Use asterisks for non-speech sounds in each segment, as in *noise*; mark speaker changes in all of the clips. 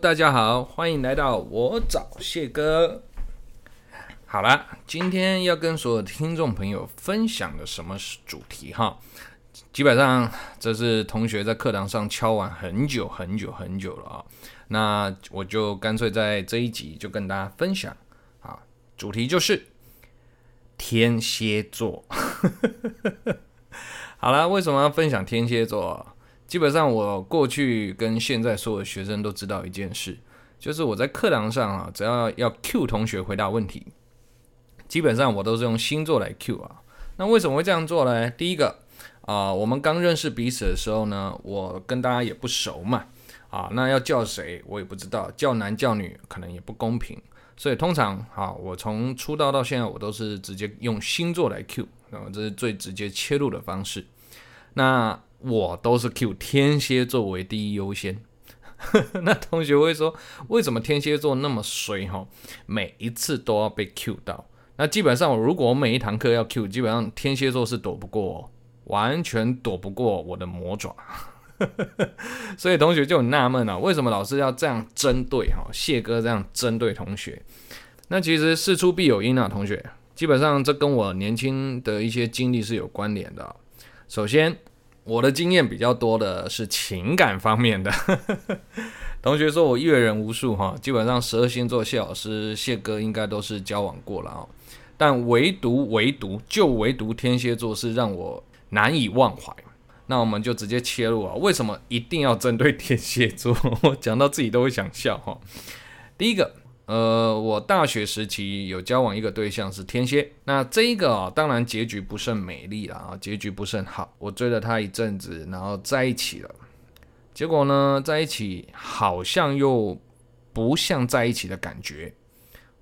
Speaker 1: 大家好，欢迎来到我找谢哥。好了，今天要跟所有听众朋友分享的什么主题哈？基本上这是同学在课堂上敲完很久很久很久了啊。那我就干脆在这一集就跟大家分享啊，主题就是天蝎座。*laughs* 好了，为什么要分享天蝎座？基本上，我过去跟现在所有学生都知道一件事，就是我在课堂上啊，只要要 Q 同学回答问题，基本上我都是用星座来 Q 啊。那为什么会这样做呢？第一个啊，我们刚认识彼此的时候呢，我跟大家也不熟嘛，啊，那要叫谁我也不知道，叫男叫女可能也不公平，所以通常啊，我从出道到现在，我都是直接用星座来 Q，那么这是最直接切入的方式。那我都是 Q 天蝎座为第一优先，*laughs* 那同学会说，为什么天蝎座那么衰哈？每一次都要被 Q 到。那基本上，如果我每一堂课要 Q，基本上天蝎座是躲不过，完全躲不过我的魔爪。*laughs* 所以同学就很纳闷了，为什么老师要这样针对哈？谢哥这样针对同学？那其实事出必有因啊，同学。基本上这跟我年轻的一些经历是有关联的。首先。我的经验比较多的是情感方面的，*laughs* 同学说我阅人无数哈，基本上十二星座谢老师谢哥应该都是交往过了啊，但唯独唯独就唯独天蝎座是让我难以忘怀。那我们就直接切入啊，为什么一定要针对天蝎座？*laughs* 我讲到自己都会想笑哈。第一个。呃，我大学时期有交往一个对象是天蝎，那这一个啊，当然结局不甚美丽了啊，结局不甚好。我追了他一阵子，然后在一起了，结果呢，在一起好像又不像在一起的感觉，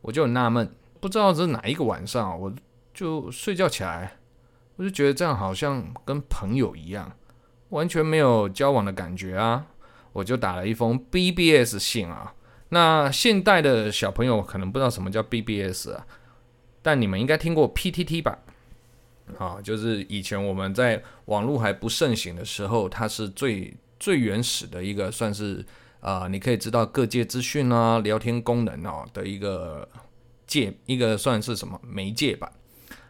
Speaker 1: 我就很纳闷，不知道是哪一个晚上，我就睡觉起来，我就觉得这样好像跟朋友一样，完全没有交往的感觉啊，我就打了一封 BBS 信啊。那现代的小朋友可能不知道什么叫 BBS 啊，但你们应该听过 PTT 吧？啊，就是以前我们在网络还不盛行的时候，它是最最原始的一个，算是啊、你可以知道各界资讯啊、聊天功能啊的一个介，一个算是什么媒介吧。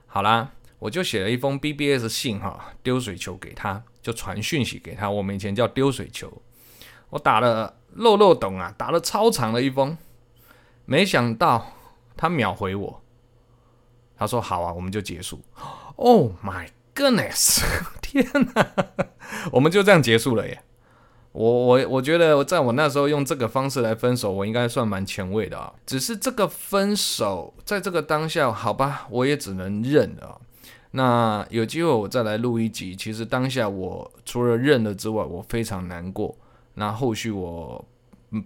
Speaker 1: 好啦，我就写了一封 BBS 信哈，丢水球给他，就传讯息给他。我们以前叫丢水球，我打了。漏漏懂啊，打了超长的一封，没想到他秒回我，他说好啊，我们就结束。Oh my goodness，*laughs* 天哪，我们就这样结束了耶！我我我觉得在我那时候用这个方式来分手，我应该算蛮前卫的啊。只是这个分手在这个当下，好吧，我也只能认了。那有机会我再来录一集。其实当下我除了认了之外，我非常难过。那后续我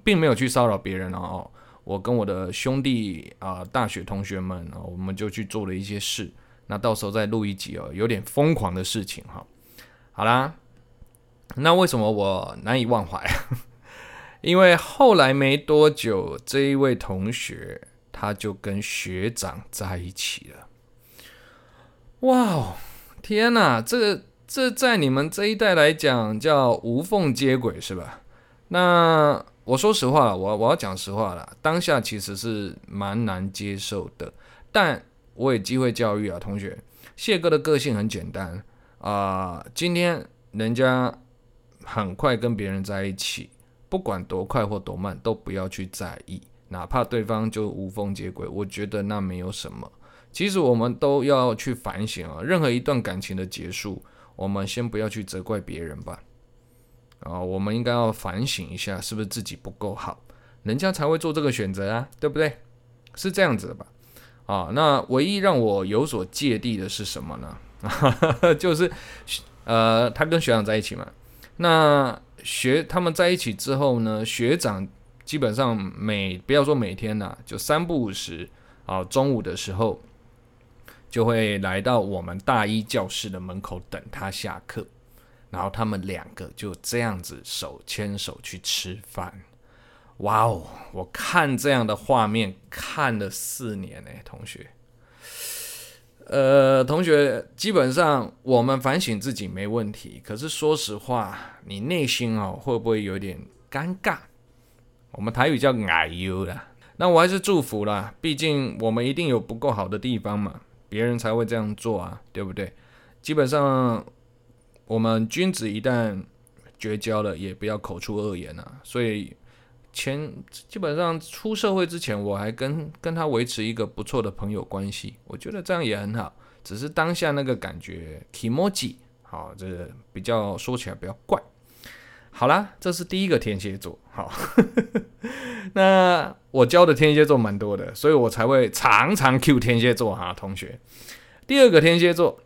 Speaker 1: 并没有去骚扰别人哦，我跟我的兄弟啊、大学同学们啊，我们就去做了一些事。那到时候再录一集哦，有点疯狂的事情哈。好啦，那为什么我难以忘怀？*laughs* 因为后来没多久，这一位同学他就跟学长在一起了。哇哦，天哪，这个。这在你们这一代来讲叫无缝接轨是吧？那我说实话了，我我要讲实话了，当下其实是蛮难接受的，但我也机会教育啊，同学，谢哥的个性很简单啊、今天人家很快跟别人在一起，不管多快或多慢，都不要去在意，哪怕对方就无缝接轨，我觉得那没有什么。其实我们都要去反省啊，任何一段感情的结束。我们先不要去责怪别人吧，啊，我们应该要反省一下，是不是自己不够好，人家才会做这个选择啊，对不对？是这样子的吧？啊，那唯一让我有所芥蒂的是什么呢？*laughs* 就是，呃，他跟学长在一起嘛，那学他们在一起之后呢，学长基本上每不要说每天呐，就三不五时啊，中午的时候。就会来到我们大一教室的门口等他下课，然后他们两个就这样子手牵手去吃饭。哇哦！我看这样的画面看了四年呢，同学。呃，同学，基本上我们反省自己没问题，可是说实话，你内心哦会不会有点尴尬？我们台语叫矮油啦。那我还是祝福啦，毕竟我们一定有不够好的地方嘛，别人才会这样做啊，对不对？基本上，我们君子一旦绝交了，也不要口出恶言啊。所以前基本上出社会之前，我还跟跟他维持一个不错的朋友关系，我觉得这样也很好。只是当下那个感觉，kimoji，好，这比较说起来比较怪。好啦，这是第一个天蝎座。好，*laughs* 那我教的天蝎座蛮多的，所以我才会常常 Q 天蝎座哈，同学。第二个天蝎座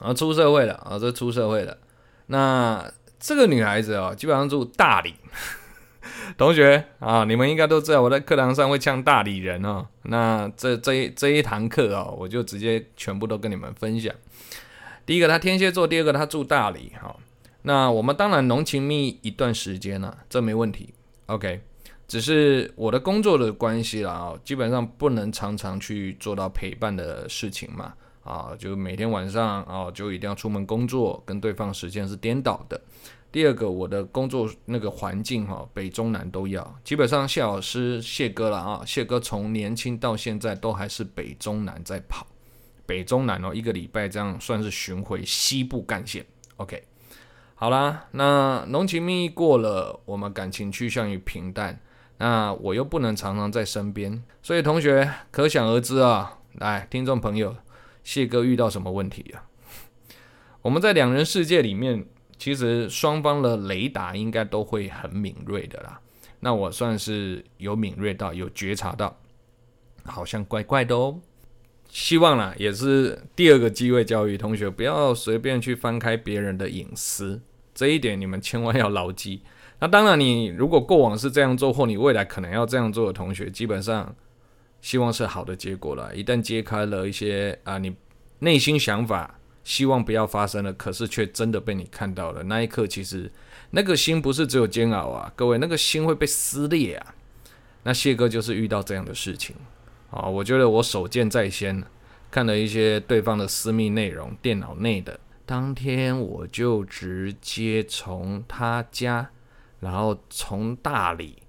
Speaker 1: 啊，出社会了啊，这出社会了。那这个女孩子啊，基本上住大理。*laughs* 同学啊，你们应该都知道我在课堂上会呛大理人哦。那这这这一堂课哦，我就直接全部都跟你们分享。第一个他天蝎座，第二个他住大理，哈。那我们当然浓情蜜意一段时间了，啊，这没问题，OK。只是我的工作的关系啦，基本上不能常常去做到陪伴的事情嘛，啊，就每天晚上啊，就一定要出门工作，跟对方时间是颠倒的。第二个，我的工作那个环境哈，北中南都要，基本上谢老师谢哥了啊，谢哥从年轻到现在都还是北中南在跑，北中南哦，一个礼拜这样算是巡回西部干线，OK。好啦，那浓情蜜意过了，我们感情趋向于平淡。那我又不能常常在身边，所以同学可想而知啊。来，听众朋友，谢哥遇到什么问题啊？我们在两人世界里面，其实双方的雷达应该都会很敏锐的啦。那我算是有敏锐到，有觉察到，好像怪怪的哦。希望啦，也是第二个机会教育同学，不要随便去翻开别人的隐私。这一点你们千万要牢记。那当然，你如果过往是这样做，或你未来可能要这样做的同学，基本上希望是好的结果了。一旦揭开了一些啊，你内心想法希望不要发生了，可是却真的被你看到了，那一刻其实那个心不是只有煎熬啊，各位，那个心会被撕裂啊。那谢哥就是遇到这样的事情啊，我觉得我手贱在先，看了一些对方的私密内容，电脑内的。当天我就直接从他家，然后从大理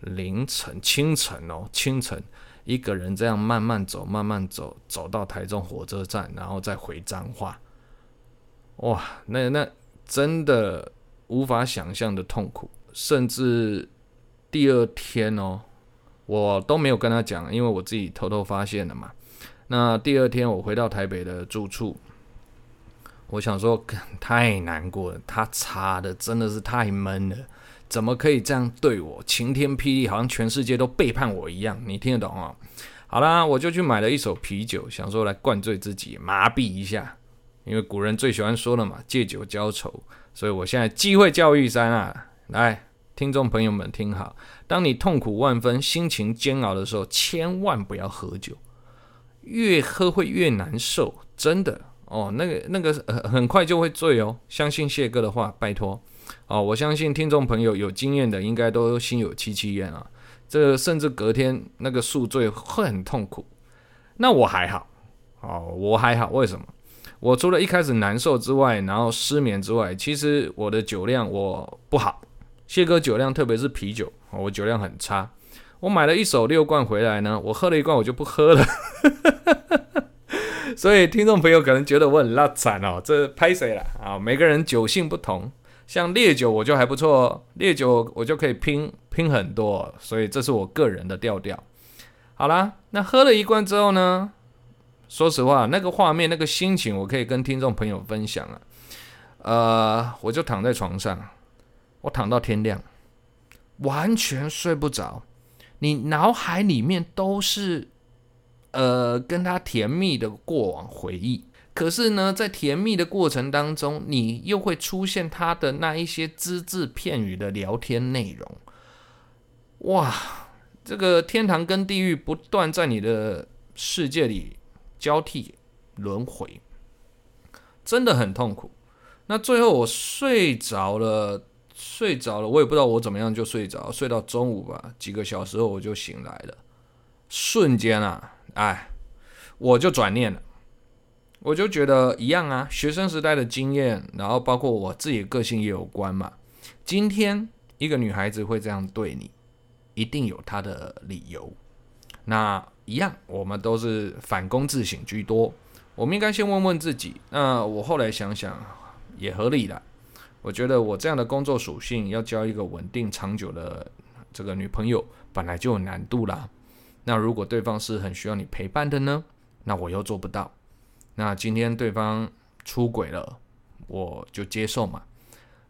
Speaker 1: 凌晨清晨哦，清晨一个人这样慢慢走，慢慢走，走到台中火车站，然后再回彰化。哇，那那真的无法想象的痛苦，甚至第二天哦，我都没有跟他讲，因为我自己偷偷发现了嘛。那第二天我回到台北的住处。我想说，太难过了，他擦的真的是太闷了，怎么可以这样对我？晴天霹雳，好像全世界都背叛我一样，你听得懂啊？好啦，我就去买了一手啤酒，想说来灌醉自己，麻痹一下。因为古人最喜欢说了嘛，借酒浇愁。所以我现在机会教育三啊，来，听众朋友们听好，当你痛苦万分、心情煎熬的时候，千万不要喝酒，越喝会越难受，真的。哦，那个那个很很快就会醉哦，相信谢哥的话，拜托。哦，我相信听众朋友有经验的，应该都心有戚戚焉啊。这甚至隔天那个宿醉会很痛苦。那我还好，哦，我还好，为什么？我除了一开始难受之外，然后失眠之外，其实我的酒量我不好。谢哥酒量，特别是啤酒，我酒量很差。我买了一手六罐回来呢，我喝了一罐，我就不喝了。*laughs* 所以听众朋友可能觉得我很拉惨哦，这拍谁了啊？每个人酒性不同，像烈酒我就还不错，烈酒我就可以拼拼很多，所以这是我个人的调调。好啦，那喝了一罐之后呢？说实话，那个画面、那个心情，我可以跟听众朋友分享啊。呃，我就躺在床上，我躺到天亮，完全睡不着，你脑海里面都是。呃，跟他甜蜜的过往回忆，可是呢，在甜蜜的过程当中，你又会出现他的那一些只字片语的聊天内容。哇，这个天堂跟地狱不断在你的世界里交替轮回，真的很痛苦。那最后我睡着了，睡着了，我也不知道我怎么样就睡着，睡到中午吧，几个小时后我就醒来了，瞬间啊！哎，我就转念了，我就觉得一样啊，学生时代的经验，然后包括我自己的个性也有关嘛。今天一个女孩子会这样对你，一定有她的理由。那一样，我们都是反躬自省居多。我们应该先问问自己。那我后来想想，也合理的。我觉得我这样的工作属性，要交一个稳定长久的这个女朋友，本来就有难度啦。那如果对方是很需要你陪伴的呢？那我又做不到。那今天对方出轨了，我就接受嘛。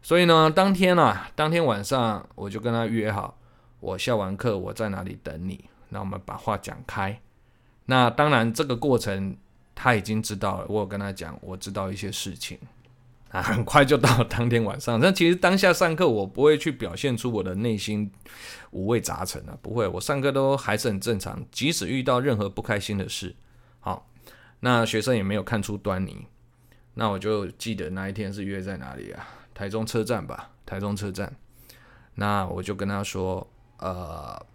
Speaker 1: 所以呢，当天啊，当天晚上我就跟他约好，我下完课我在哪里等你。那我们把话讲开。那当然，这个过程他已经知道了。我有跟他讲，我知道一些事情。啊，很快就到当天晚上。但其实当下上课，我不会去表现出我的内心五味杂陈啊，不会。我上课都还是很正常，即使遇到任何不开心的事，那学生也没有看出端倪。那我就记得那一天是约在哪里啊？台中车站吧，台中车站。那我就跟他说，呃。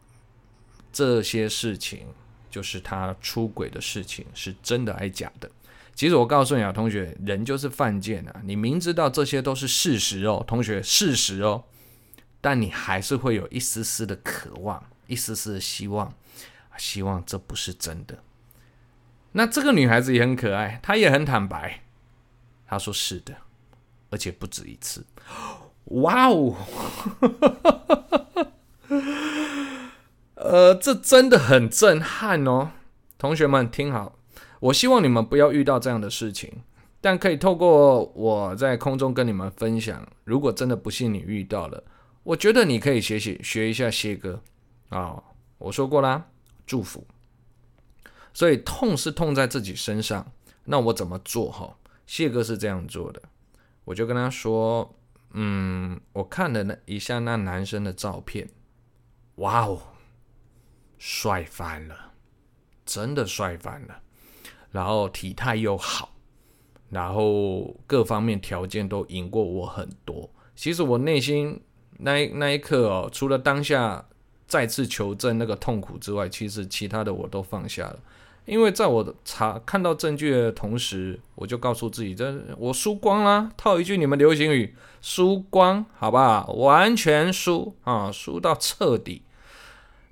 Speaker 1: 这些事情就是他出轨的事情，是真的还是假的？其实我告诉你啊，同学，人就是犯贱啊！你明知道这些都是事实哦，同学，事实哦，但你还是会有一丝丝的渴望，一丝丝的希望，希望这不是真的。那这个女孩子也很可爱，她也很坦白，她说是的，而且不止一次。哇哦！*laughs* 呃，这真的很震撼哦，同学们听好，我希望你们不要遇到这样的事情，但可以透过我在空中跟你们分享，如果真的不幸你遇到了，我觉得你可以学习学一下谢哥啊、哦，我说过啦，祝福。所以痛是痛在自己身上，那我怎么做哈？谢哥是这样做的，我就跟他说，嗯，我看了那一下那男生的照片，哇哦。帅翻了，真的帅翻了。然后体态又好，然后各方面条件都赢过我很多。其实我内心那一那一刻哦，除了当下再次求证那个痛苦之外，其实其他的我都放下了。因为在我查看到证据的同时，我就告诉自己，这我输光啦。套一句你们流行语，输光，好不好？完全输啊，输到彻底。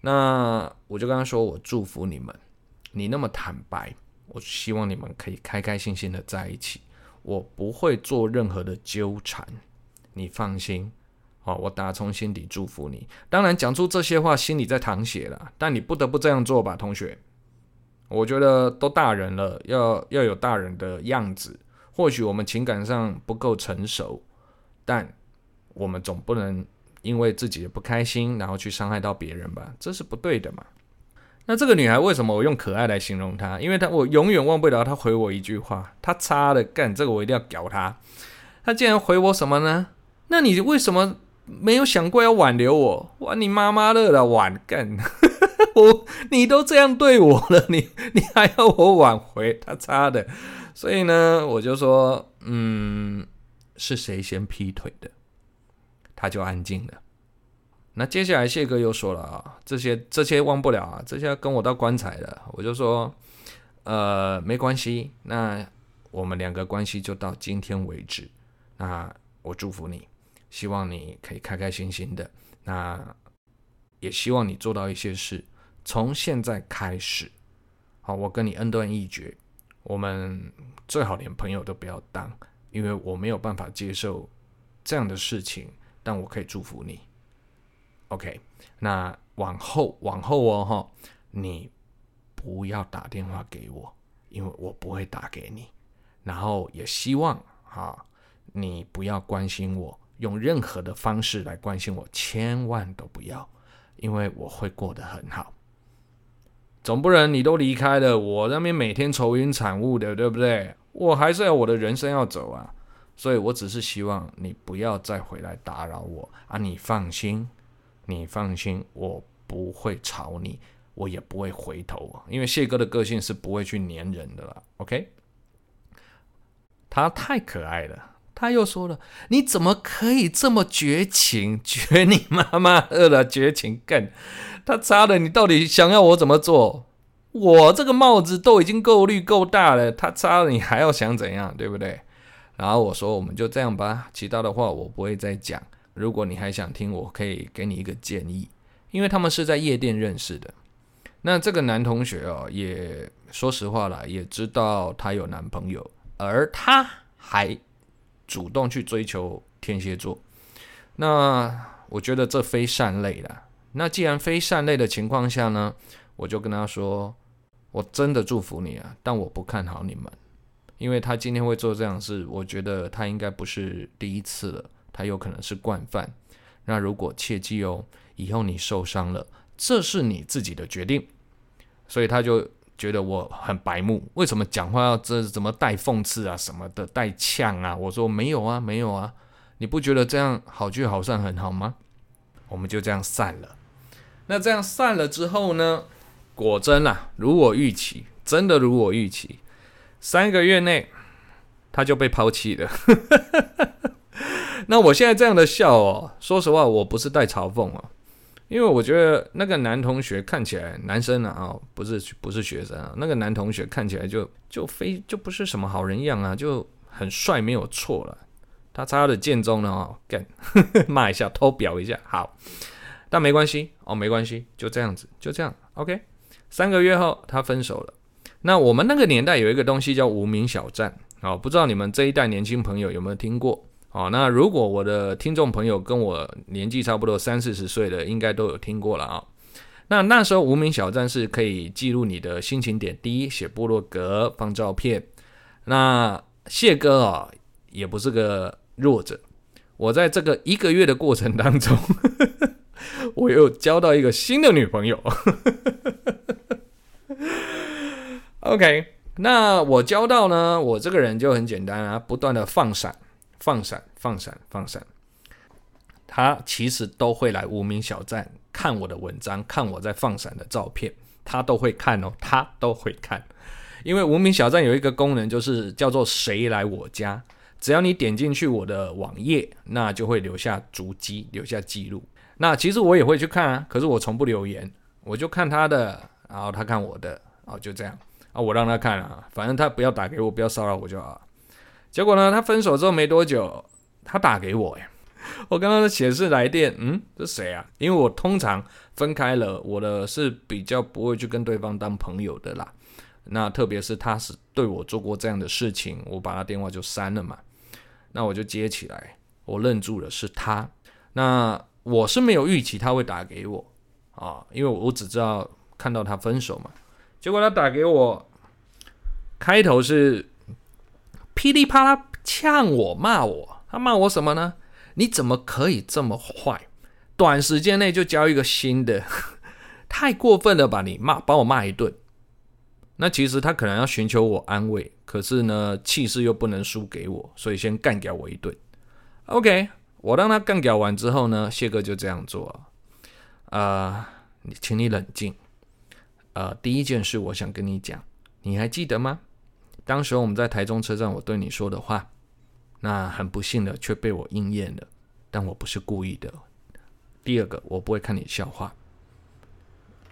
Speaker 1: 那我就跟他说：“我祝福你们，你那么坦白，我希望你们可以开开心心的在一起。我不会做任何的纠缠，你放心。好，我打从心底祝福你。当然，讲出这些话，心里在淌血了，但你不得不这样做吧，同学。我觉得都大人了，要要有大人的样子。或许我们情感上不够成熟，但我们总不能。”因为自己的不开心，然后去伤害到别人吧，这是不对的嘛。那这个女孩为什么我用可爱来形容她？因为她我永远忘不了她回我一句话，她擦的干这个我一定要屌她。她竟然回我什么呢？那你为什么没有想过要挽留我？哇，你妈妈的了，挽干我，你都这样对我了，你你还要我挽回？他差的。所以呢，我就说，嗯，是谁先劈腿的？他就安静了。那接下来谢哥又说了啊，这些这些忘不了啊，这些跟我到棺材的。我就说，呃，没关系，那我们两个关系就到今天为止。那我祝福你，希望你可以开开心心的。那也希望你做到一些事。从现在开始，好，我跟你恩断义绝，我们最好连朋友都不要当，因为我没有办法接受这样的事情。但我可以祝福你，OK？那往后往后哦，哈，你不要打电话给我，因为我不会打给你。然后也希望哈，你不要关心我，用任何的方式来关心我，千万都不要，因为我会过得很好。总不能你都离开了，我那边每天愁云惨雾的，对不对？我还是要我的人生要走啊。所以我只是希望你不要再回来打扰我啊！你放心，你放心，我不会吵你，我也不会回头，因为谢哥的个性是不会去黏人的啦。OK，他太可爱了。他又说了：“你怎么可以这么绝情？绝你妈妈饿了，绝情干！他擦的，你到底想要我怎么做？我这个帽子都已经够绿够大了，他擦了，你还要想怎样？对不对？”然后我说，我们就这样吧，其他的话我不会再讲。如果你还想听，我可以给你一个建议，因为他们是在夜店认识的。那这个男同学哦，也说实话啦，也知道他有男朋友，而他还主动去追求天蝎座。那我觉得这非善类啦。那既然非善类的情况下呢，我就跟他说：“我真的祝福你啊，但我不看好你们，因为他今天会做这样事，我觉得他应该不是第一次了，他有可能是惯犯。那如果切记哦，以后你受伤了，这是你自己的决定。”所以他就觉得我很白目，为什么讲话要这怎么带讽刺啊什么的，带呛啊？我说没有啊，没有啊。你不觉得这样好聚好散很好吗？我们就这样散了。那这样散了之后呢？果真啊，如我预期，真的如我预期，三个月内他就被抛弃了。*laughs* 那我现在这样的笑哦，说实话，我不是带嘲讽啊，因为我觉得那个男同学看起来，男生啊，哦，不是不是学生啊，那个男同学看起来就就非就不是什么好人样啊，就很帅，没有错了。他插的剑中呢，哦，干 *laughs* 骂一下，偷表一下，好，但没关系哦，没关系，就这样子，就这样，OK。三个月后，他分手了。那我们那个年代有一个东西叫无名小站，哦，不知道你们这一代年轻朋友有没有听过？哦，那如果我的听众朋友跟我年纪差不多三四十岁的，应该都有听过了啊，那那时候无名小站是可以记录你的心情点滴，写部落格，放照片。那谢哥啊，也不是个。弱者，我在这个一个月的过程当中，*laughs* 我又交到一个新的女朋友。*laughs* OK，那我交到呢，我这个人就很简单啊，不断的放闪、放闪、放闪、放闪。他其实都会来无名小站看我的文章，看我在放闪的照片，他都会看哦，他都会看。因为无名小站有一个功能，就是叫做“谁来我家”。只要你点进去我的网页，那就会留下足迹，留下记录。那其实我也会去看啊，可是我从不留言，我就看他的，然后他看我的，哦，就这样啊，我让他看啊，反正他不要打给我，不要骚扰我就好。结果呢，他分手之后没多久，他打给我，哎，我刚刚的显示来电，嗯，这谁啊？因为我通常分开了，我的是比较不会去跟对方当朋友的啦。那特别是他是对我做过这样的事情，我把他电话就删了嘛。那我就接起来，我愣住了，是他。那我是没有预期他会打给我啊，因为我只知道看到他分手嘛。结果他打给我，开头是噼里啪啦呛我骂我，他骂我什么呢？你怎么可以这么坏？短时间内就交一个新的，*laughs* 太过分了吧？你骂把我骂一顿。那其实他可能要寻求我安慰，可是呢，气势又不能输给我，所以先干掉我一顿。OK，我让他干掉完之后呢，谢哥就这样做啊。呃，请你冷静。呃，第一件事我想跟你讲，你还记得吗？当时我们在台中车站，我对你说的话，那很不幸的却被我应验了，但我不是故意的。第二个，我不会看你笑话。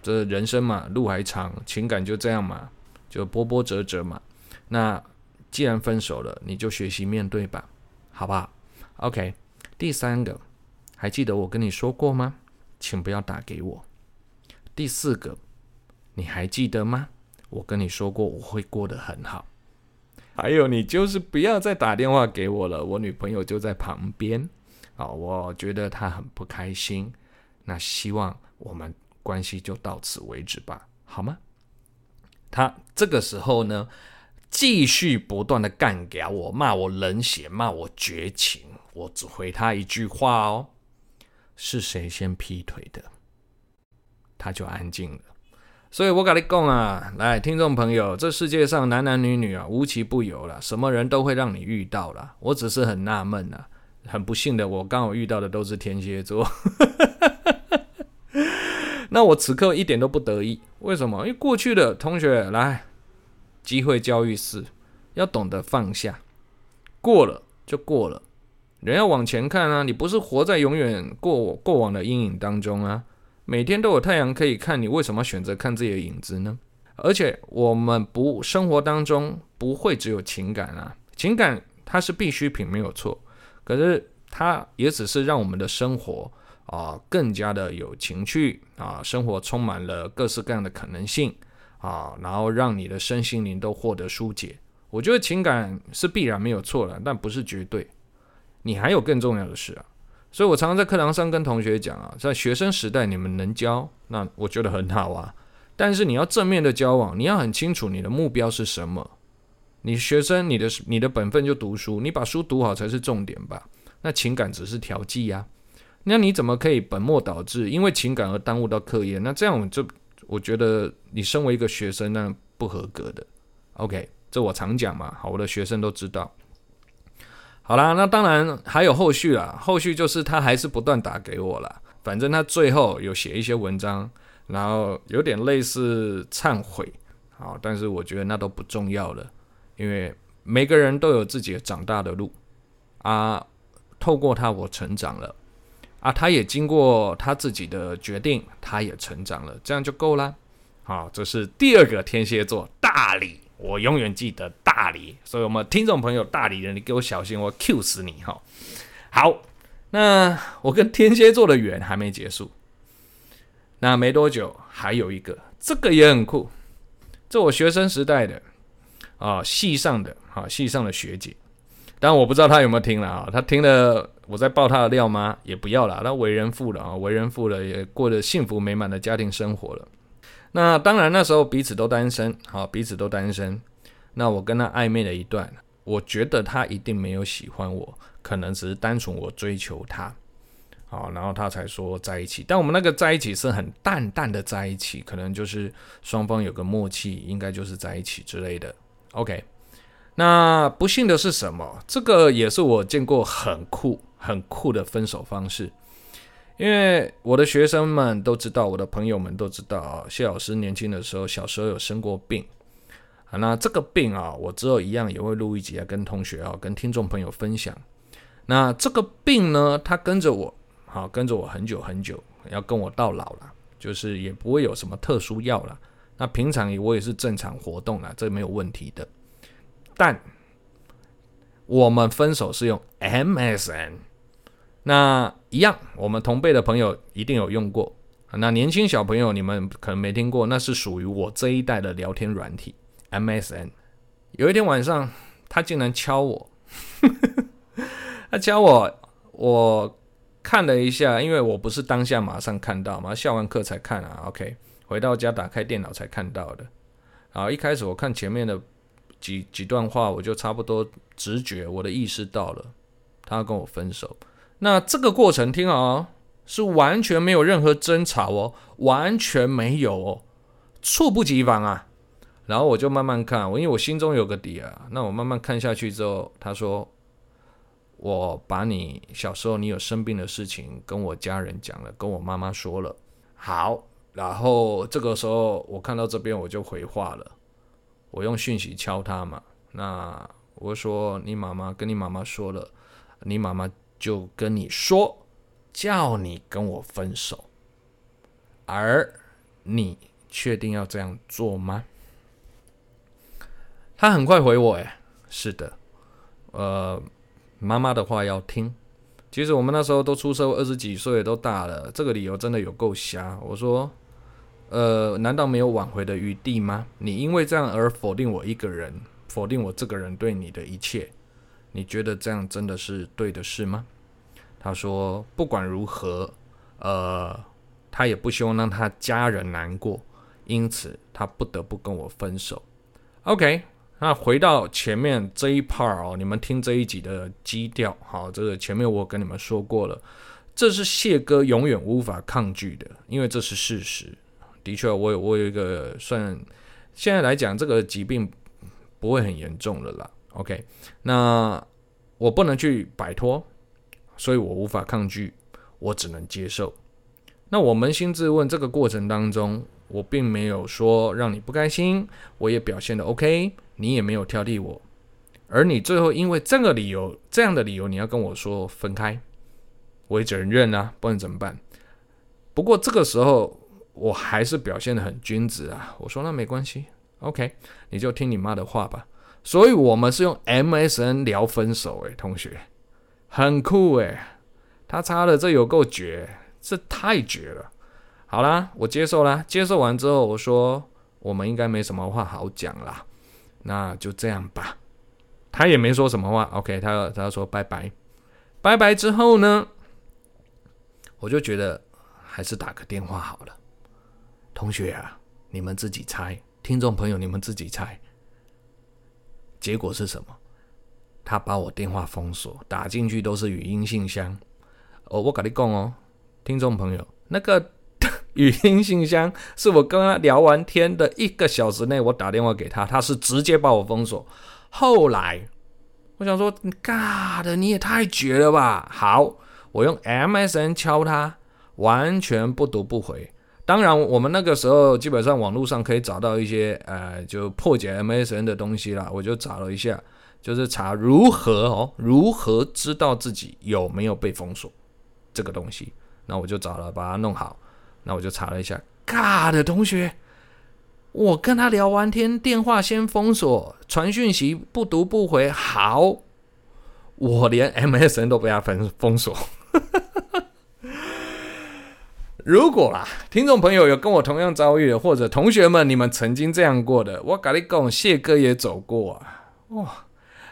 Speaker 1: 这人生嘛，路还长，情感就这样嘛，就波波折折嘛。那既然分手了，你就学习面对吧，好不好？OK。第三个，还记得我跟你说过吗？请不要打给我。第四个，你还记得吗？我跟你说过我会过得很好。还有，你就是不要再打电话给我了，我女朋友就在旁边啊，我觉得她很不开心。那希望我们。关系就到此为止吧，好吗？他这个时候呢，继续不断的干譙我，骂我冷血，骂我绝情。我只回他一句话哦：是谁先劈腿的？他就安静了。所以我跟你讲啊，来，听众朋友，这世界上男男女女啊，无奇不有了，什么人都会让你遇到了。我只是很纳闷啊，很不幸的，我刚好遇到的都是天蝎座。*laughs* 那我此刻一点都不得意，为什么？因为过去的同学来，机会教育是，要懂得放下，过了就过了，人要往前看啊！你不是活在永远过过往的阴影当中啊！每天都有太阳可以看，你为什么选择看自己的影子呢？而且我们不生活当中不会只有情感啊，情感它是必需品没有错，可是它也只是让我们的生活啊，更加的有情趣啊，生活充满了各式各样的可能性啊，然后让你的身心灵都获得疏解。我觉得情感是必然没有错的，但不是绝对。你还有更重要的事啊，所以我常常在课堂上跟同学讲啊，在学生时代你们能交，那我觉得很好啊。但是你要正面的交往，你要很清楚你的目标是什么。你学生，你的你的本分就读书，你把书读好才是重点吧。那情感只是调剂呀。那你怎么可以本末倒置，因为情感而耽误到课业？那这样我就我觉得你身为一个学生，那不合格的。OK，这我常讲嘛，好，我的学生都知道。好啦，那当然还有后续啦，后续就是他还是不断打给我啦。反正他最后有写一些文章，然后有点类似忏悔，好，但是我觉得那都不重要了，因为每个人都有自己长大的路啊，透过他我成长了。啊，他也经过他自己的决定，他也成长了，这样就够了。好，这是第二个天蝎座大理，我永远记得大理。所以，我们听众朋友大理人，你给我小心，我 Q 死你哈！好，那我跟天蝎座的缘还没结束。那没多久，还有一个，这个也很酷，这我学生时代的啊，系上的啊，系上的学姐。但我不知道他有没有听了啊？他听了，我在爆他的料吗？也不要了。他为人父了啊，为人父了，也过着幸福美满的家庭生活了。那当然，那时候彼此都单身，好，彼此都单身。那我跟他暧昧了一段，我觉得他一定没有喜欢我，可能只是单纯我追求他，好，然后他才说在一起。但我们那个在一起是很淡淡的在一起，可能就是双方有个默契，应该就是在一起之类的。OK。那不幸的是什么？这个也是我见过很酷、很酷的分手方式。因为我的学生们都知道，我的朋友们都知道啊，谢老师年轻的时候，小时候有生过病啊。那这个病啊，我之后一样也会录一集啊，跟同学啊、跟听众朋友分享。那这个病呢，它跟着我，好，跟着我很久很久，要跟我到老了，就是也不会有什么特殊药了。那平常我也是正常活动了，这没有问题的。但我们分手是用 MSN，那一样，我们同辈的朋友一定有用过。那年轻小朋友你们可能没听过，那是属于我这一代的聊天软体 MSN。有一天晚上，他竟然敲我，*laughs* 他敲我，我看了一下，因为我不是当下马上看到嘛，下完课才看啊。OK，回到家打开电脑才看到的。好，一开始我看前面的。几几段话，我就差不多直觉，我的意识到了，他要跟我分手。那这个过程听好哦，是完全没有任何争吵哦，完全没有哦，猝不及防啊。然后我就慢慢看，我因为我心中有个底啊。那我慢慢看下去之后，他说：“我把你小时候你有生病的事情跟我家人讲了，跟我妈妈说了。”好，然后这个时候我看到这边我就回话了。我用讯息敲他嘛，那我说你妈妈跟你妈妈说了，你妈妈就跟你说，叫你跟我分手，而你确定要这样做吗？他很快回我，哎，是的，呃，妈妈的话要听。其实我们那时候都出社会二十几岁，都大了，这个理由真的有够瞎。我说。呃，难道没有挽回的余地吗？你因为这样而否定我一个人，否定我这个人对你的一切，你觉得这样真的是对的事吗？他说，不管如何，呃，他也不希望让他家人难过，因此他不得不跟我分手。OK，那回到前面这一 part 哦，你们听这一集的基调，好，这个前面我跟你们说过了，这是谢哥永远无法抗拒的，因为这是事实。的确，我有我有一个算，现在来讲，这个疾病不会很严重了啦。OK，那我不能去摆脱，所以我无法抗拒，我只能接受。那我扪心自问，这个过程当中，我并没有说让你不开心，我也表现的 OK，你也没有挑剔我，而你最后因为这个理由，这样的理由，你要跟我说分开，我也只能认啊，不然怎么办？不过这个时候。我还是表现的很君子啊！我说那没关系，OK，你就听你妈的话吧。所以我们是用 MSN 聊分手，诶，同学，很酷诶。他插的这有够绝，这太绝了。好啦，我接受啦。接受完之后，我说我们应该没什么话好讲啦，那就这样吧。他也没说什么话，OK，他他说拜拜，拜拜之后呢，我就觉得还是打个电话好了。同学啊，你们自己猜，听众朋友你们自己猜，结果是什么？他把我电话封锁，打进去都是语音信箱。哦，我跟你讲哦，听众朋友，那个 *laughs* 语音信箱是我跟他聊完天的一个小时内，我打电话给他，他是直接把我封锁。后来我想说，你尬的你也太绝了吧！好，我用 MSN 敲他，完全不读不回。当然，我们那个时候基本上网络上可以找到一些呃，就破解 MSN 的东西啦，我就找了一下。就是查如何哦，如何知道自己有没有被封锁这个东西。那我就找了，把它弄好。那我就查了一下，尬的同学，我跟他聊完天，电话先封锁，传讯息不读不回。好，我连 MSN 都被他封封锁。如果啦，听众朋友有跟我同样遭遇的，或者同学们你们曾经这样过的，我跟你讲，谢哥也走过啊，哇。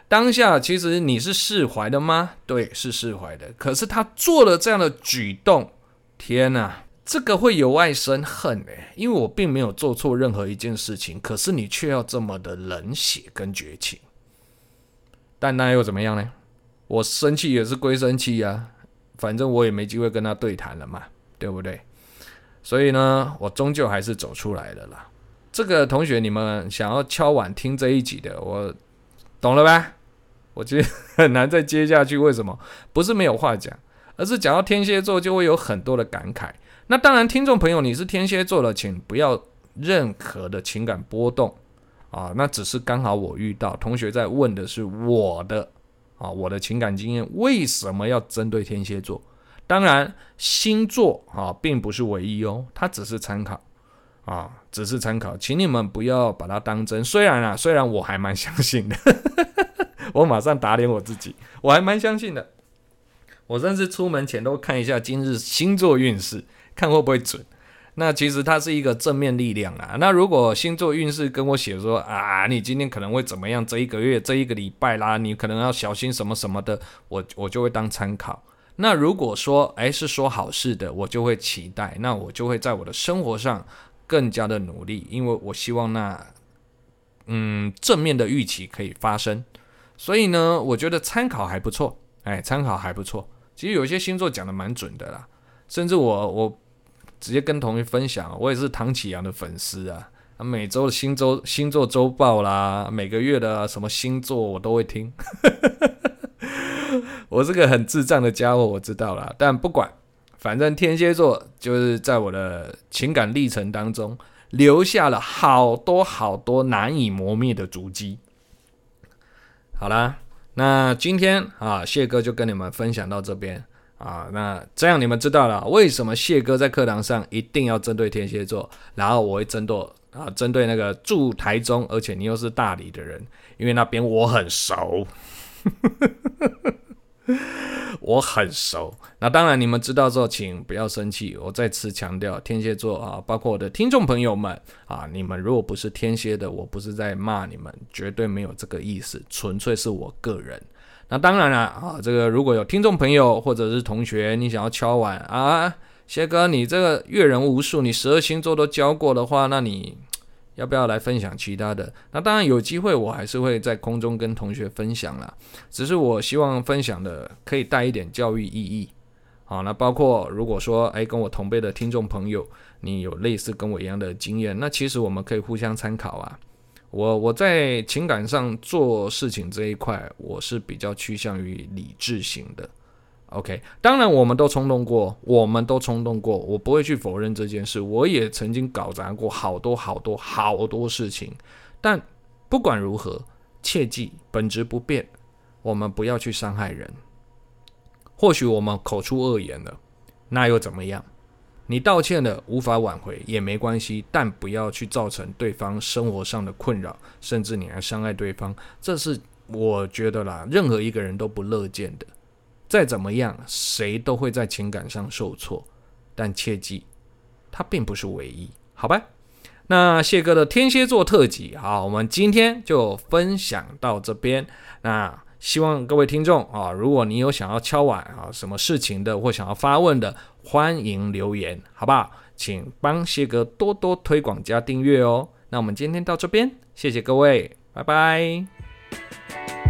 Speaker 1: 当下其实你是释怀的吗？对，是释怀的。可是他做了这样的举动，天哪，这个会由爱生恨诶，因为我并没有做错任何一件事情，可是你却要这么的冷血跟绝情。但那又怎么样呢？我生气也是归生气呀，反正我也没机会跟他对谈了嘛，对不对？所以呢，我终究还是走出来了啦。这个同学，你们想要敲碗听这一集的，我懂了吧？我觉得很难再接下去，为什么？不是没有话讲，而是讲到天蝎座就会有很多的感慨。那当然，听众朋友，你是天蝎座的，请不要任何的情感波动啊。那只是刚好我遇到同学在问的是我的啊，我的情感经验为什么要针对天蝎座？当然，星座啊并不是唯一哦，它只是参考啊，只是参考，请你们不要把它当真。虽然啊，虽然我还蛮相信的。*laughs* 我马上打脸我自己，我还蛮相信的。我甚至出门前都看一下今日星座运势，看会不会准。那其实它是一个正面力量啊。那如果星座运势跟我写说啊，你今天可能会怎么样？这一个月、这一个礼拜啦，你可能要小心什么什么的，我我就会当参考。那如果说诶是说好事的，我就会期待，那我就会在我的生活上更加的努力，因为我希望那嗯正面的预期可以发生。所以呢，我觉得参考还不错，哎，参考还不错。其实有些星座讲的蛮准的啦，甚至我我直接跟同学分享，我也是唐启阳的粉丝啊，每周的星周星座周报啦，每个月的什么星座我都会听。我是个很智障的家伙，我知道啦，但不管，反正天蝎座就是在我的情感历程当中留下了好多好多难以磨灭的足迹。好啦，那今天啊，谢哥就跟你们分享到这边啊。那这样你们知道了为什么谢哥在课堂上一定要针对天蝎座，然后我会针对啊，针对那个住台中，而且你又是大理的人，因为那边我很熟。*laughs* 我很熟，那当然你们知道之后，请不要生气。我再次强调，天蝎座啊，包括我的听众朋友们啊，你们如果不是天蝎的，我不是在骂你们，绝对没有这个意思，纯粹是我个人。那当然了啊，这个如果有听众朋友或者是同学，你想要敲碗啊，谢哥，你这个阅人无数，你十二星座都教过的话，那你。要不要来分享其他的？那当然有机会，我还是会在空中跟同学分享啦。只是我希望分享的可以带一点教育意义。好，那包括如果说，诶，跟我同辈的听众朋友，你有类似跟我一样的经验，那其实我们可以互相参考啊。我我在情感上做事情这一块，我是比较趋向于理智型的。OK，当然我们都冲动过，我们都冲动过，我不会去否认这件事。我也曾经搞砸过好多好多好多事情，但不管如何，切记本质不变，我们不要去伤害人。或许我们口出恶言了，那又怎么样？你道歉了，无法挽回也没关系，但不要去造成对方生活上的困扰，甚至你还伤害对方，这是我觉得啦，任何一个人都不乐见的。再怎么样，谁都会在情感上受挫，但切记，它并不是唯一，好吧？那谢哥的天蝎座特辑，好，我们今天就分享到这边。那希望各位听众啊，如果你有想要敲碗啊，什么事情的，或想要发问的，欢迎留言，好不好？请帮谢哥多多推广加订阅哦。那我们今天到这边，谢谢各位，拜拜。